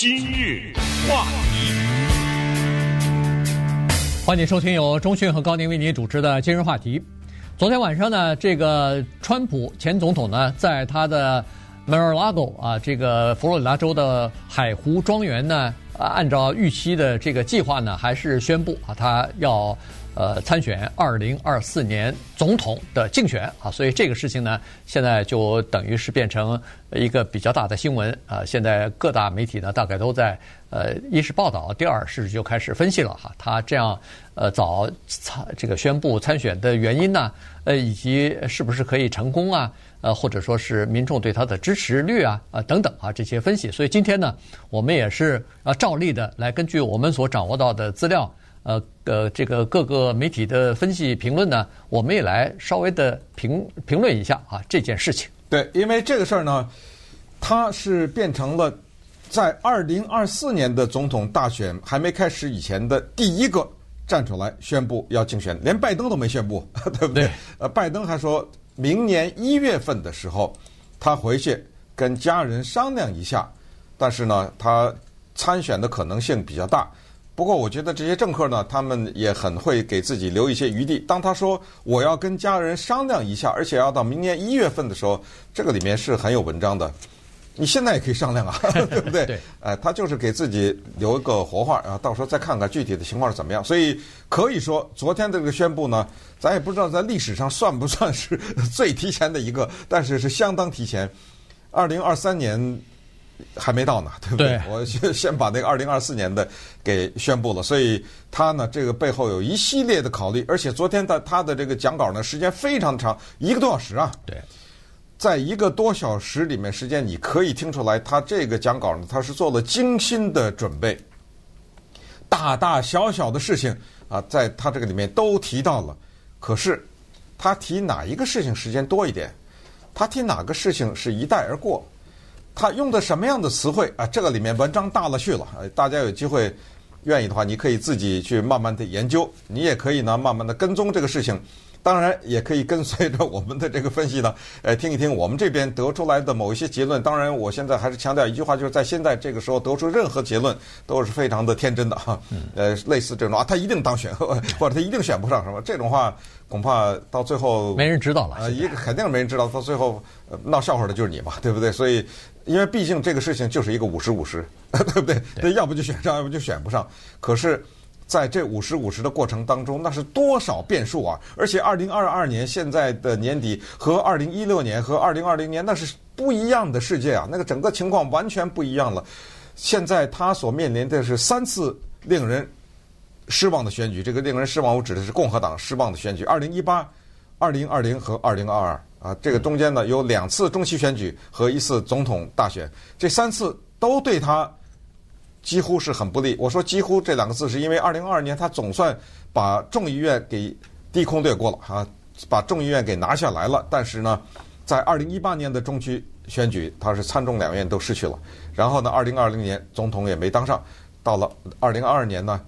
今日话题，欢迎收听由中讯和高宁为您主持的今日话题。昨天晚上呢，这个川普前总统呢，在他的 Mar-a-Lago 啊，这个佛罗里达州的海湖庄园呢，啊，按照预期的这个计划呢，还是宣布啊，他要。呃，参选二零二四年总统的竞选啊，所以这个事情呢，现在就等于是变成一个比较大的新闻啊。现在各大媒体呢，大概都在呃，一是报道，第二是就开始分析了哈。他这样呃早参这个宣布参选的原因呢，呃，以及是不是可以成功啊？呃，或者说是民众对他的支持率啊，啊等等啊这些分析。所以今天呢，我们也是啊照例的来根据我们所掌握到的资料。呃呃，这个各个媒体的分析评论呢，我们也来稍微的评评论一下啊这件事情。对，因为这个事儿呢，它是变成了在二零二四年的总统大选还没开始以前的第一个站出来宣布要竞选，连拜登都没宣布，对不对？对呃，拜登还说明年一月份的时候他回去跟家人商量一下，但是呢，他参选的可能性比较大。不过，我觉得这些政客呢，他们也很会给自己留一些余地。当他说我要跟家人商量一下，而且要到明年一月份的时候，这个里面是很有文章的。你现在也可以商量啊，对 不 对？对。哎，他就是给自己留一个活话啊，到时候再看看具体的情况是怎么样。所以可以说，昨天的这个宣布呢，咱也不知道在历史上算不算是最提前的一个，但是是相当提前。二零二三年。还没到呢，对不对？对，我先 先把那个二零二四年的给宣布了，所以他呢，这个背后有一系列的考虑，而且昨天的他的这个讲稿呢，时间非常长，一个多小时啊。对，在一个多小时里面，时间你可以听出来，他这个讲稿呢，他是做了精心的准备，大大小小的事情啊，在他这个里面都提到了。可是他提哪一个事情时间多一点？他提哪个事情是一带而过？他用的什么样的词汇啊？这个里面文章大了去了，大家有机会愿意的话，你可以自己去慢慢的研究，你也可以呢慢慢的跟踪这个事情。当然，也可以跟随着我们的这个分析呢，呃，听一听我们这边得出来的某一些结论。当然，我现在还是强调一句话，就是在现在这个时候得出任何结论都是非常的天真的哈。呃，类似这种啊，他一定当选，或者他一定选不上什么这种话，恐怕到最后没人知道了。啊，一个肯定没人知道，到最后闹笑话的就是你嘛，对不对？所以，因为毕竟这个事情就是一个五十五十，对不对？对，要不就选上，要不就选不上。可是。在这五十五十的过程当中，那是多少变数啊！而且二零二二年现在的年底和二零一六年和二零二零年那是不一样的世界啊，那个整个情况完全不一样了。现在他所面临的是三次令人失望的选举，这个令人失望，我指的是共和党失望的选举：二零一八、二零二零和二零二二啊。这个中间呢有两次中期选举和一次总统大选，这三次都对他。几乎是很不利。我说“几乎”这两个字，是因为二零二二年他总算把众议院给低空掠过了啊，把众议院给拿下来了。但是呢，在二零一八年的中期选举，他是参众两院都失去了。然后呢，二零二零年总统也没当上。到了二零二二年呢，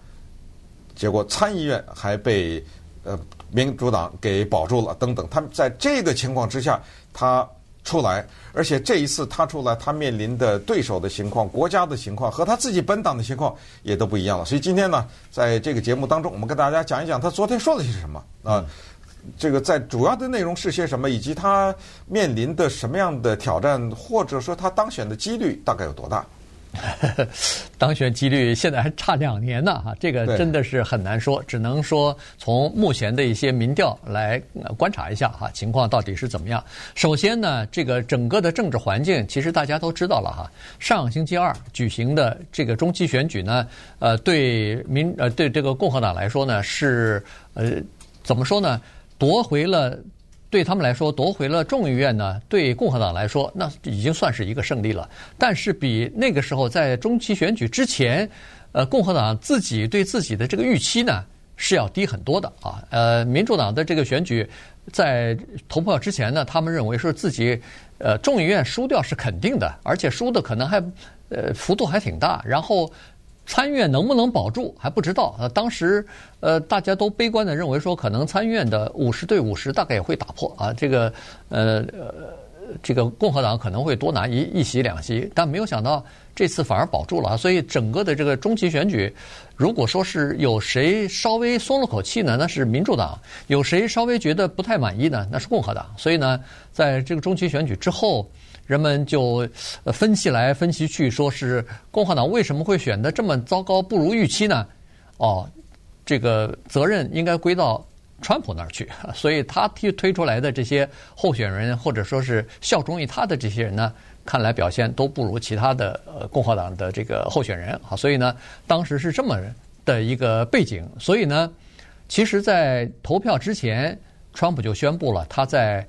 结果参议院还被呃民主党给保住了。等等，他们在这个情况之下，他。出来，而且这一次他出来，他面临的对手的情况、国家的情况和他自己本党的情况也都不一样了。所以今天呢，在这个节目当中，我们跟大家讲一讲他昨天说了些什么啊？这个在主要的内容是些什么，以及他面临的什么样的挑战，或者说他当选的几率大概有多大？当选几率现在还差两年呢，哈，这个真的是很难说，只能说从目前的一些民调来观察一下哈，情况到底是怎么样。首先呢，这个整个的政治环境其实大家都知道了哈。上星期二举行的这个中期选举呢，呃，对民呃对这个共和党来说呢是呃怎么说呢，夺回了。对他们来说，夺回了众议院呢，对共和党来说，那已经算是一个胜利了。但是比那个时候在中期选举之前，呃，共和党自己对自己的这个预期呢是要低很多的啊。呃，民主党的这个选举在投票之前呢，他们认为说自己呃众议院输掉是肯定的，而且输的可能还呃幅度还挺大。然后。参议院能不能保住还不知道。呃，当时呃大家都悲观的认为说，可能参议院的五十对五十大概也会打破啊。这个呃呃这个共和党可能会多拿一一席两席，但没有想到这次反而保住了。所以整个的这个中期选举，如果说是有谁稍微松了口气呢，那是民主党；有谁稍微觉得不太满意呢，那是共和党。所以呢，在这个中期选举之后，人们就分析来分析去，说是共和党为什么会选得这么糟糕，不如预期呢？哦，这个责任应该归到。川普那儿去，所以他提推出来的这些候选人，或者说是效忠于他的这些人呢，看来表现都不如其他的呃共和党的这个候选人啊。所以呢，当时是这么的一个背景。所以呢，其实，在投票之前，川普就宣布了他在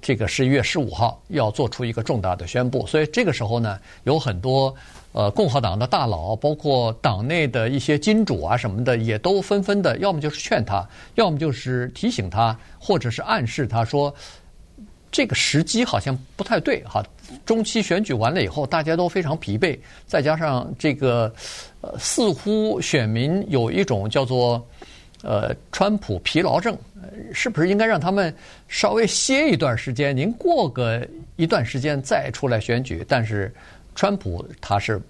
这个十一月十五号要做出一个重大的宣布。所以这个时候呢，有很多。呃，共和党的大佬，包括党内的一些金主啊什么的，也都纷纷的，要么就是劝他，要么就是提醒他，或者是暗示他说，这个时机好像不太对哈。中期选举完了以后，大家都非常疲惫，再加上这个，呃，似乎选民有一种叫做呃川普疲劳症，是不是应该让他们稍微歇一段时间？您过个一段时间再出来选举，但是。川普他是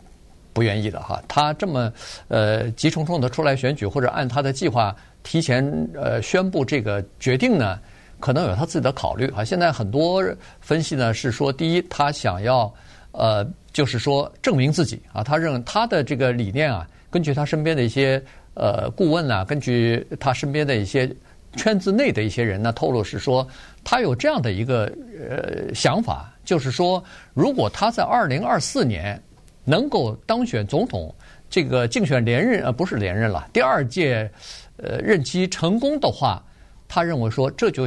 不愿意的哈，他这么呃急匆匆的出来选举，或者按他的计划提前呃宣布这个决定呢，可能有他自己的考虑啊。现在很多分析呢是说，第一，他想要呃就是说证明自己啊，他认为他的这个理念啊，根据他身边的一些呃顾问啊，根据他身边的一些圈子内的一些人呢透露是说，他有这样的一个呃想法。就是说，如果他在二零二四年能够当选总统，这个竞选连任呃不是连任了，第二届呃任期成功的话，他认为说这就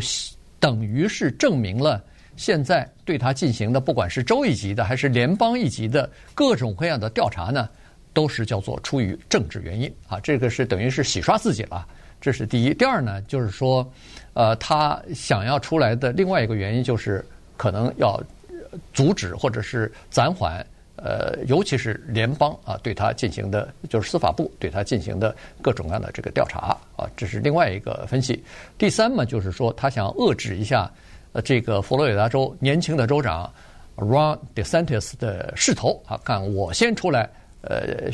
等于是证明了现在对他进行的不管是州一级的还是联邦一级的各种各样的调查呢，都是叫做出于政治原因啊，这个是等于是洗刷自己了，这是第一。第二呢，就是说，呃，他想要出来的另外一个原因就是可能要。阻止或者是暂缓，呃，尤其是联邦啊，对他进行的，就是司法部对他进行的各种各样的这个调查啊，这是另外一个分析。第三嘛，就是说他想遏制一下呃这个佛罗里达州年轻的州长 Ron DeSantis 的势头啊，看我先出来，呃，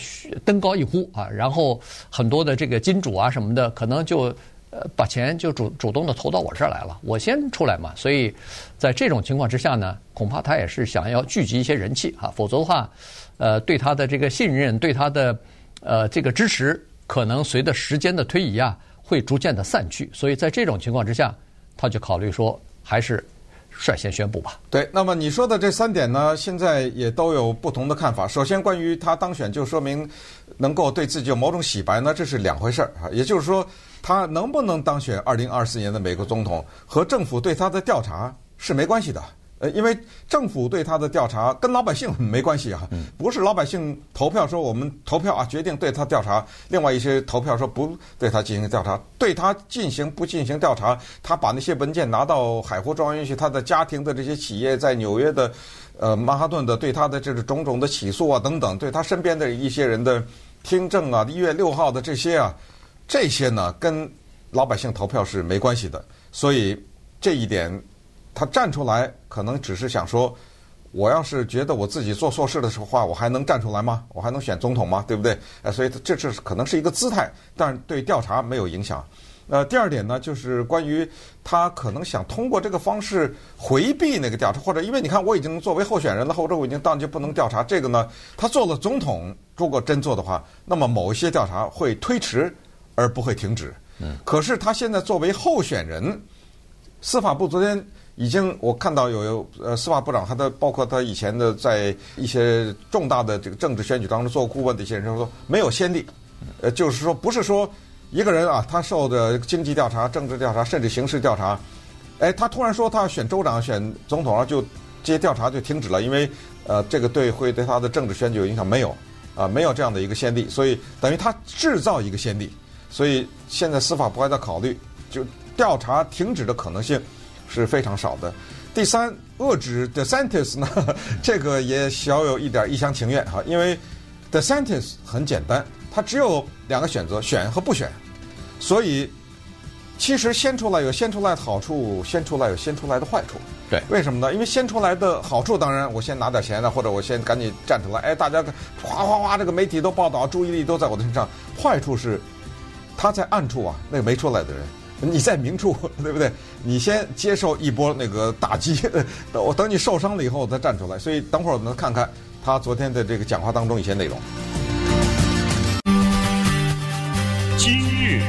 登高一呼啊，然后很多的这个金主啊什么的，可能就。呃，把钱就主主动的投到我这儿来了，我先出来嘛，所以在这种情况之下呢，恐怕他也是想要聚集一些人气哈，否则的话，呃，对他的这个信任，对他的呃这个支持，可能随着时间的推移啊，会逐渐的散去，所以在这种情况之下，他就考虑说，还是率先宣布吧。对，那么你说的这三点呢，现在也都有不同的看法。首先，关于他当选，就说明能够对自己有某种洗白呢，这是两回事儿啊，也就是说。他能不能当选二零二四年的美国总统，和政府对他的调查是没关系的。呃，因为政府对他的调查跟老百姓没关系啊，不是老百姓投票说我们投票啊决定对他调查，另外一些投票说不对他进行调查，对他进行不进行调查，他把那些文件拿到海湖庄园去，他的家庭的这些企业在纽约的，呃，曼哈顿的对他的这个种种的起诉啊等等，对他身边的一些人的听证啊，一月六号的这些啊。这些呢，跟老百姓投票是没关系的，所以这一点，他站出来可能只是想说，我要是觉得我自己做错事的时候话，我还能站出来吗？我还能选总统吗？对不对？呃，所以这是可能是一个姿态，但是对调查没有影响。呃，第二点呢，就是关于他可能想通过这个方式回避那个调查，或者因为你看我已经作为候选人了，或者我已经当就不能调查这个呢？他做了总统，如果真做的话，那么某一些调查会推迟。而不会停止。嗯，可是他现在作为候选人，司法部昨天已经我看到有呃司法部长，他的包括他以前的在一些重大的这个政治选举当中做顾问的一些人说，没有先例。呃，就是说不是说一个人啊，他受的经济调查、政治调查，甚至刑事调查，哎，他突然说他要选州长、选总统，然后就这些调查就停止了，因为呃这个对会对他的政治选举有影响，没有啊，没有这样的一个先例，所以等于他制造一个先例。所以现在司法部还在考虑，就调查停止的可能性是非常少的。第三，遏制 The Santis 呢，这个也小有一点一厢情愿哈，因为 The Santis 很简单，它只有两个选择，选和不选。所以其实先出来有先出来的好处，先出来有先出来的坏处。对，为什么呢？因为先出来的好处，当然我先拿点钱呢，或者我先赶紧站出来，哎，大家哗哗哗，这个媒体都报道，注意力都在我的身上。坏处是，他在暗处啊，那个没出来的人，你在明处，对不对？你先接受一波那个打击，等我等你受伤了以后再站出来。所以等会儿我们看看他昨天的这个讲话当中一些内容。今日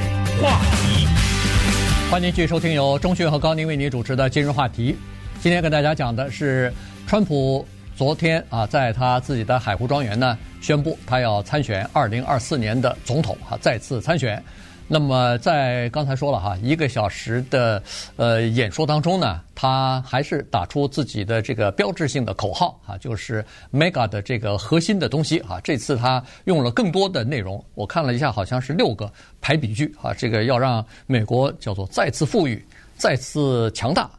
话题，欢迎继续收听由钟迅和高宁为您主持的今日话题。今天跟大家讲的是，川普昨天啊，在他自己的海湖庄园呢，宣布他要参选二零二四年的总统啊，再次参选。那么在刚才说了哈，一个小时的呃演说当中呢，他还是打出自己的这个标志性的口号啊，就是 Mega 的这个核心的东西啊。这次他用了更多的内容，我看了一下，好像是六个排比句啊。这个要让美国叫做再次富裕、再次强大、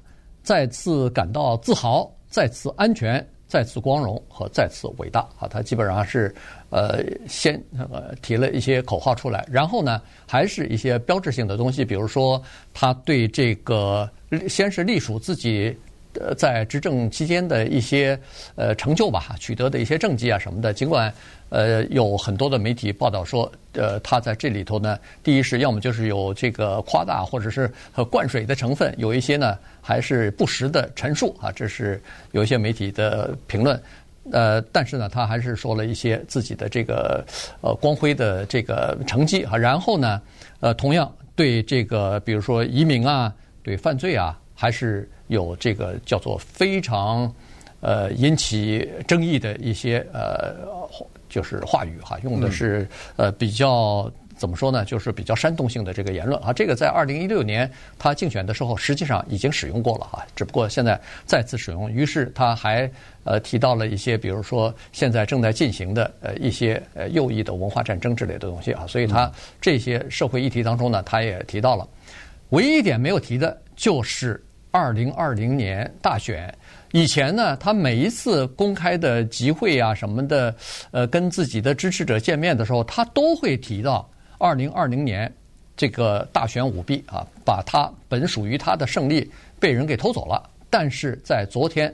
再次感到自豪、再次安全。再次光荣和再次伟大啊！他基本上是，呃，先呃提了一些口号出来，然后呢，还是一些标志性的东西，比如说他对这个先是隶属自己。呃，在执政期间的一些呃成就吧，取得的一些政绩啊什么的，尽管呃有很多的媒体报道说，呃他在这里头呢，第一是要么就是有这个夸大或者是和灌水的成分，有一些呢还是不实的陈述啊，这是有一些媒体的评论。呃，但是呢，他还是说了一些自己的这个呃光辉的这个成绩啊，然后呢，呃，同样对这个比如说移民啊，对犯罪啊。还是有这个叫做非常，呃引起争议的一些呃就是话语哈，用的是呃比较怎么说呢？就是比较煽动性的这个言论啊。这个在二零一六年他竞选的时候，实际上已经使用过了哈，只不过现在再次使用。于是他还呃提到了一些，比如说现在正在进行的呃一些呃右翼的文化战争之类的东西啊。所以他这些社会议题当中呢，他也提到了。唯一一点没有提的就是。二零二零年大选以前呢，他每一次公开的集会啊什么的，呃，跟自己的支持者见面的时候，他都会提到二零二零年这个大选舞弊啊，把他本属于他的胜利被人给偷走了。但是在昨天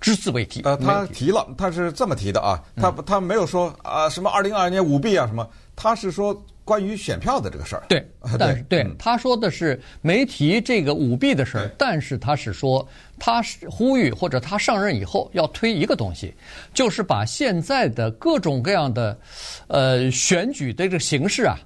只字未提。呃，他提了，他是这么提的啊，他他没有说啊什么二零二二年舞弊啊什么，他是说。关于选票的这个事儿，对，但是对他说的是没提这个舞弊的事儿，但是他是说他是呼吁或者他上任以后要推一个东西，就是把现在的各种各样的呃选举的这个形式啊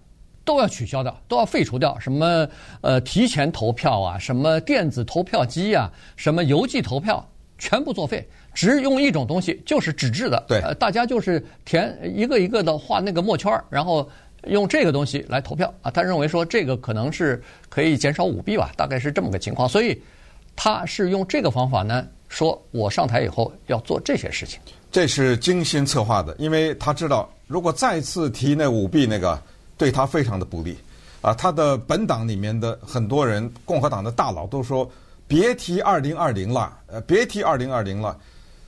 都要取消掉，都要废除掉，什么呃提前投票啊，什么电子投票机啊，什么邮寄投票，全部作废，只用一种东西，就是纸质的，对，大家就是填一个一个的画那个墨圈，然后。用这个东西来投票啊，他认为说这个可能是可以减少舞弊吧，大概是这么个情况，所以他是用这个方法呢，说我上台以后要做这些事情。这是精心策划的，因为他知道如果再次提那舞弊那个，对他非常的不利啊。他的本党里面的很多人，共和党的大佬都说别提二零二零了，呃，别提二零二零了。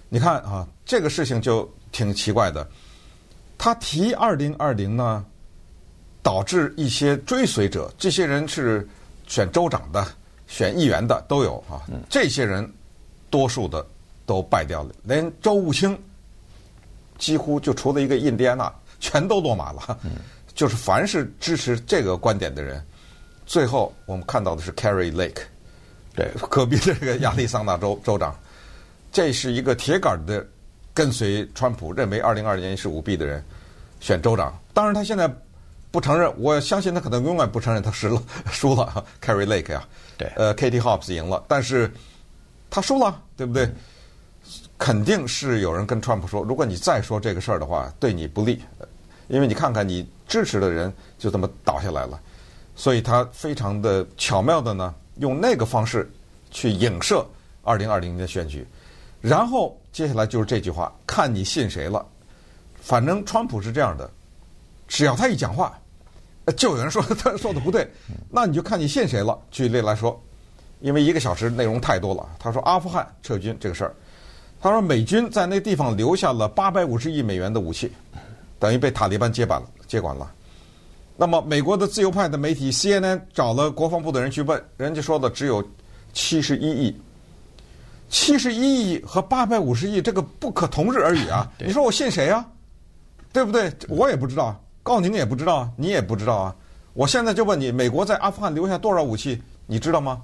你看啊，这个事情就挺奇怪的，他提二零二零呢。导致一些追随者，这些人是选州长的、选议员的都有啊。这些人多数的都败掉了，连州务卿几乎就除了一个印第安纳，全都落马了。就是凡是支持这个观点的人，最后我们看到的是 Carrie Lake，对，隔壁这个亚利桑那州州长，这是一个铁杆的跟随川普，认为二零二零年是舞弊的人选州长。当然，他现在。不承认，我相信他可能永远不承认他输了，输了。Carry Lake 呀，对，呃，Katie Hobbs 赢了，但是他输了，对不对？肯定是有人跟川普说，如果你再说这个事儿的话，对你不利，因为你看看你支持的人就这么倒下来了，所以他非常的巧妙的呢，用那个方式去影射二零二零年的选举，然后接下来就是这句话，看你信谁了。反正川普是这样的，只要他一讲话。就有人说 他说的不对，那你就看你信谁了。举例来说，因为一个小时内容太多了。他说阿富汗撤军这个事儿，他说美军在那地方留下了八百五十亿美元的武器，等于被塔利班接管了，接管了。那么美国的自由派的媒体 CNN 找了国防部的人去问，人家说的只有七十一亿。七十一亿和八百五十亿，这个不可同日而语啊！你说我信谁啊？对不对？我也不知道，高宁也不知道，你也不知道啊！我现在就问你，美国在阿富汗留下多少武器，你知道吗？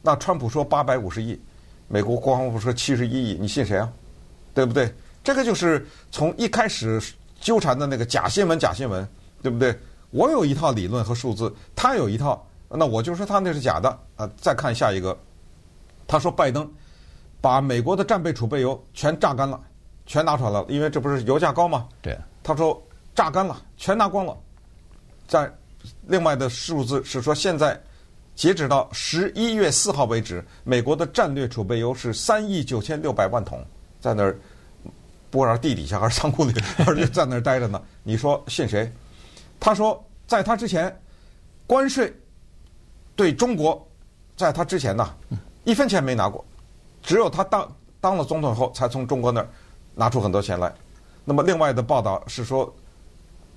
那川普说八百五十亿，美国国防部说七十一亿，你信谁啊？对不对？这个就是从一开始纠缠的那个假新闻，假新闻，对不对？我有一套理论和数字，他有一套，那我就说他那是假的啊！再看下一个，他说拜登把美国的战备储备油全榨干了，全拿出来了，因为这不是油价高吗？对。他说榨干了，全拿光了。在另外的数字是说，现在截止到十一月四号为止，美国的战略储备油是三亿九千六百万桶，在那儿不知道地底下还是仓库里，还是在那儿待着呢。你说信谁？他说，在他之前，关税对中国，在他之前呢，一分钱没拿过，只有他当当了总统后，才从中国那儿拿出很多钱来。那么，另外的报道是说，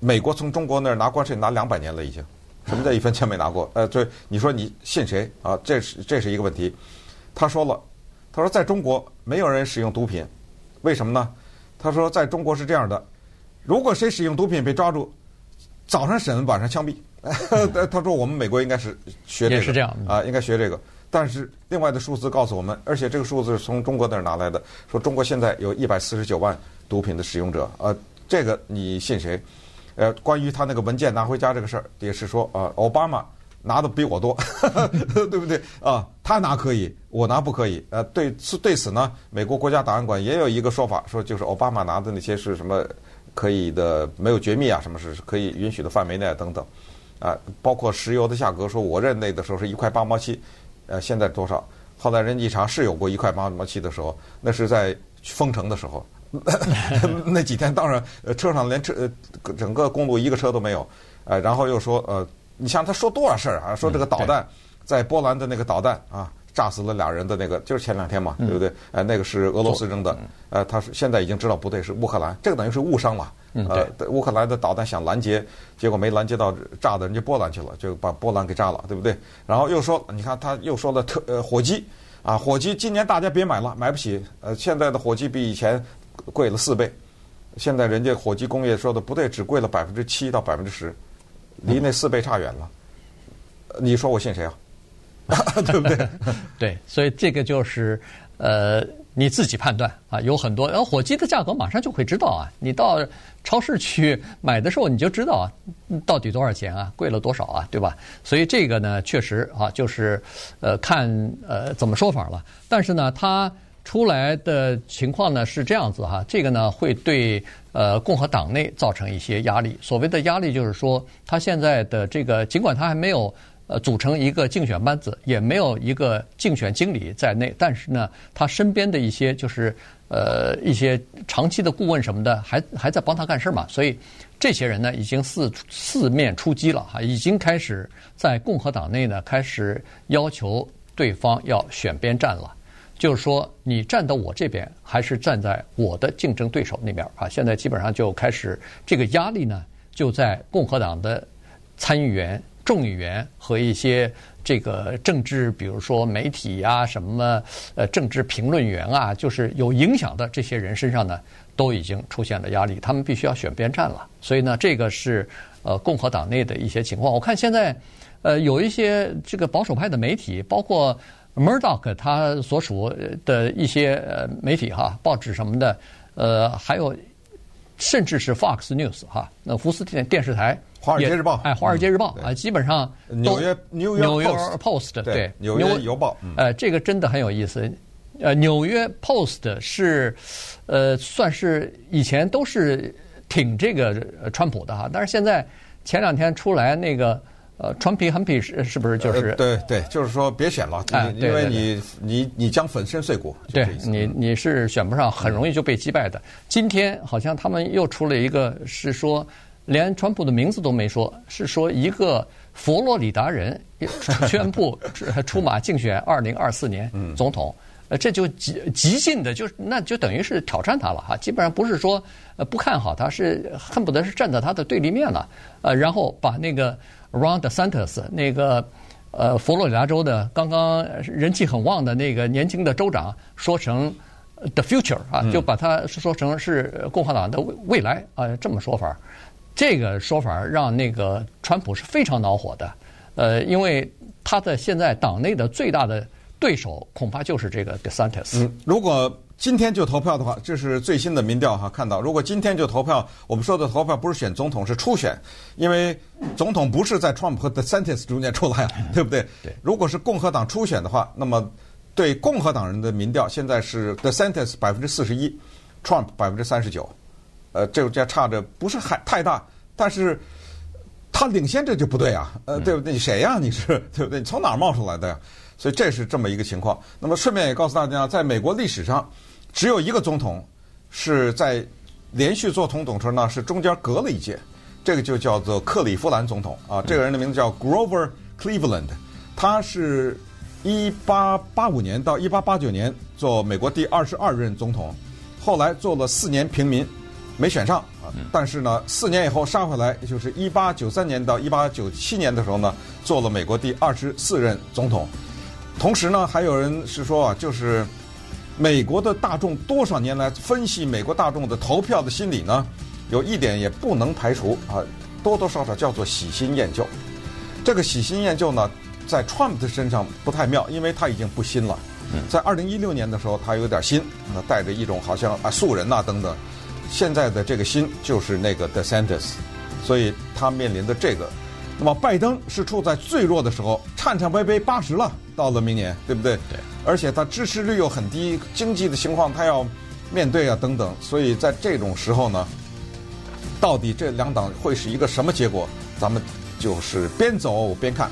美国从中国那儿拿关税拿两百年了，已经。什么叫一分钱没拿过？呃，对，你说你信谁啊？这是这是一个问题。他说了，他说在中国没有人使用毒品，为什么呢？他说在中国是这样的，如果谁使用毒品被抓住，早上审，晚上枪毙。他说我们美国应该是学这个，也是这样啊，应该学这个。但是另外的数字告诉我们，而且这个数字是从中国那儿拿来的，说中国现在有一百四十九万。毒品的使用者，呃，这个你信谁？呃，关于他那个文件拿回家这个事儿，也是说，呃，奥巴马拿的比我多，对不对？啊，他拿可以，我拿不可以。呃，对，对此呢，美国国家档案馆也有一个说法，说就是奥巴马拿的那些是什么可以的，没有绝密啊，什么是可以允许的范围内等等。啊，包括石油的价格，说我任内的时候是一块八毛七，呃，现在多少？后来人家一查是有过一块八毛七的时候，那是在封城的时候。那几天当然，呃，车上连车，呃，整个公路一个车都没有，呃，然后又说，呃，你像他说多少事儿啊？说这个导弹在波兰的那个导弹啊，炸死了俩人的那个，就是前两天嘛，对不对？呃，那个是俄罗斯扔的，呃，他是现在已经知道不对，是乌克兰，这个等于是误伤了，呃，乌克兰的导弹想拦截，结果没拦截到，炸到人家波兰去了，就把波兰给炸了，对不对？然后又说，你看他又说了特呃火鸡啊，火鸡今年大家别买了，买不起，呃，现在的火鸡比以前。贵了四倍，现在人家火鸡工业说的不对，只贵了百分之七到百分之十，离那四倍差远了。你说我信谁啊？对不对？对，所以这个就是呃你自己判断啊，有很多。然后火鸡的价格马上就会知道啊，你到超市去买的时候你就知道啊，到底多少钱啊，贵了多少啊，对吧？所以这个呢，确实啊，就是呃看呃怎么说法了。但是呢，它。出来的情况呢是这样子哈，这个呢会对呃共和党内造成一些压力。所谓的压力就是说，他现在的这个尽管他还没有呃组成一个竞选班子，也没有一个竞选经理在内，但是呢，他身边的一些就是呃一些长期的顾问什么的，还还在帮他干事嘛。所以这些人呢已经四四面出击了哈，已经开始在共和党内呢开始要求对方要选边站了。就是说，你站到我这边，还是站在我的竞争对手那边啊？现在基本上就开始这个压力呢，就在共和党的参议员、众议员和一些这个政治，比如说媒体啊、什么呃政治评论员啊，就是有影响的这些人身上呢，都已经出现了压力，他们必须要选边站了。所以呢，这个是呃共和党内的一些情况。我看现在呃有一些这个保守派的媒体，包括。Murdoch 他所属的一些呃媒体哈，报纸什么的，呃，还有甚至是 Fox News 哈，那福斯电电视台，华尔街日报，哎，华尔街日报啊，基本上纽约纽约 Post 对纽约邮报，呃，这个真的很有意思。呃，纽约 Post 是呃算是以前都是挺这个川普的哈，但是现在前两天出来那个。呃，川普很鄙视，是不是就是？呃、对对，就是说别选了，哎、因为你你你将粉身碎骨。对你你是选不上，很容易就被击败的。嗯、今天好像他们又出了一个，是说连川普的名字都没说，是说一个佛罗里达人 宣布出马竞选二零二四年总统。呃，这就极极尽的，就那就等于是挑战他了哈。基本上不是说呃不看好他，是恨不得是站在他的对立面了。呃，然后把那个。Ron DeSantis 那个呃，佛罗里达州的刚刚人气很旺的那个年轻的州长说成 “the future” 啊，就把它说成是共和党的未未来啊，这么说法，这个说法让那个川普是非常恼火的，呃，因为他的现在党内的最大的对手恐怕就是这个 DeSantis。嗯，如果今天就投票的话，这是最新的民调哈，看到如果今天就投票，我们说的投票不是选总统，是初选，因为总统不是在 Trump 和 DeSantis 中间出来，对不对？对。如果是共和党初选的话，那么对共和党人的民调现在是 DeSantis 百分之四十一，Trump 百分之三十九，呃，这这差着不是还太大，但是他领先这就不对啊，呃，对不对？你谁呀？你是对不对？你从哪儿冒出来的呀？所以这是这么一个情况。那么顺便也告诉大家，在美国历史上，只有一个总统是在连续做总统时呢，是中间隔了一届，这个就叫做克里夫兰总统啊。这个人的名字叫 Grover Cleveland，他是一八八五年到一八八九年做美国第二十二任总统，后来做了四年平民，没选上啊。但是呢，四年以后杀回来，也就是一八九三年到一八九七年的时候呢，做了美国第二十四任总统。同时呢，还有人是说啊，就是美国的大众多少年来分析美国大众的投票的心理呢，有一点也不能排除啊，多多少少叫做喜新厌旧。这个喜新厌旧呢，在 Trump 的身上不太妙，因为他已经不新了。在二零一六年的时候，他有点新，那带着一种好像啊素人呐、啊、等等。现在的这个新就是那个 DeSantis，所以他面临的这个。那么拜登是处在最弱的时候，颤颤巍巍八十了，到了明年，对不对？对。而且他支持率又很低，经济的情况他要面对啊，等等。所以在这种时候呢，到底这两党会是一个什么结果？咱们就是边走边看。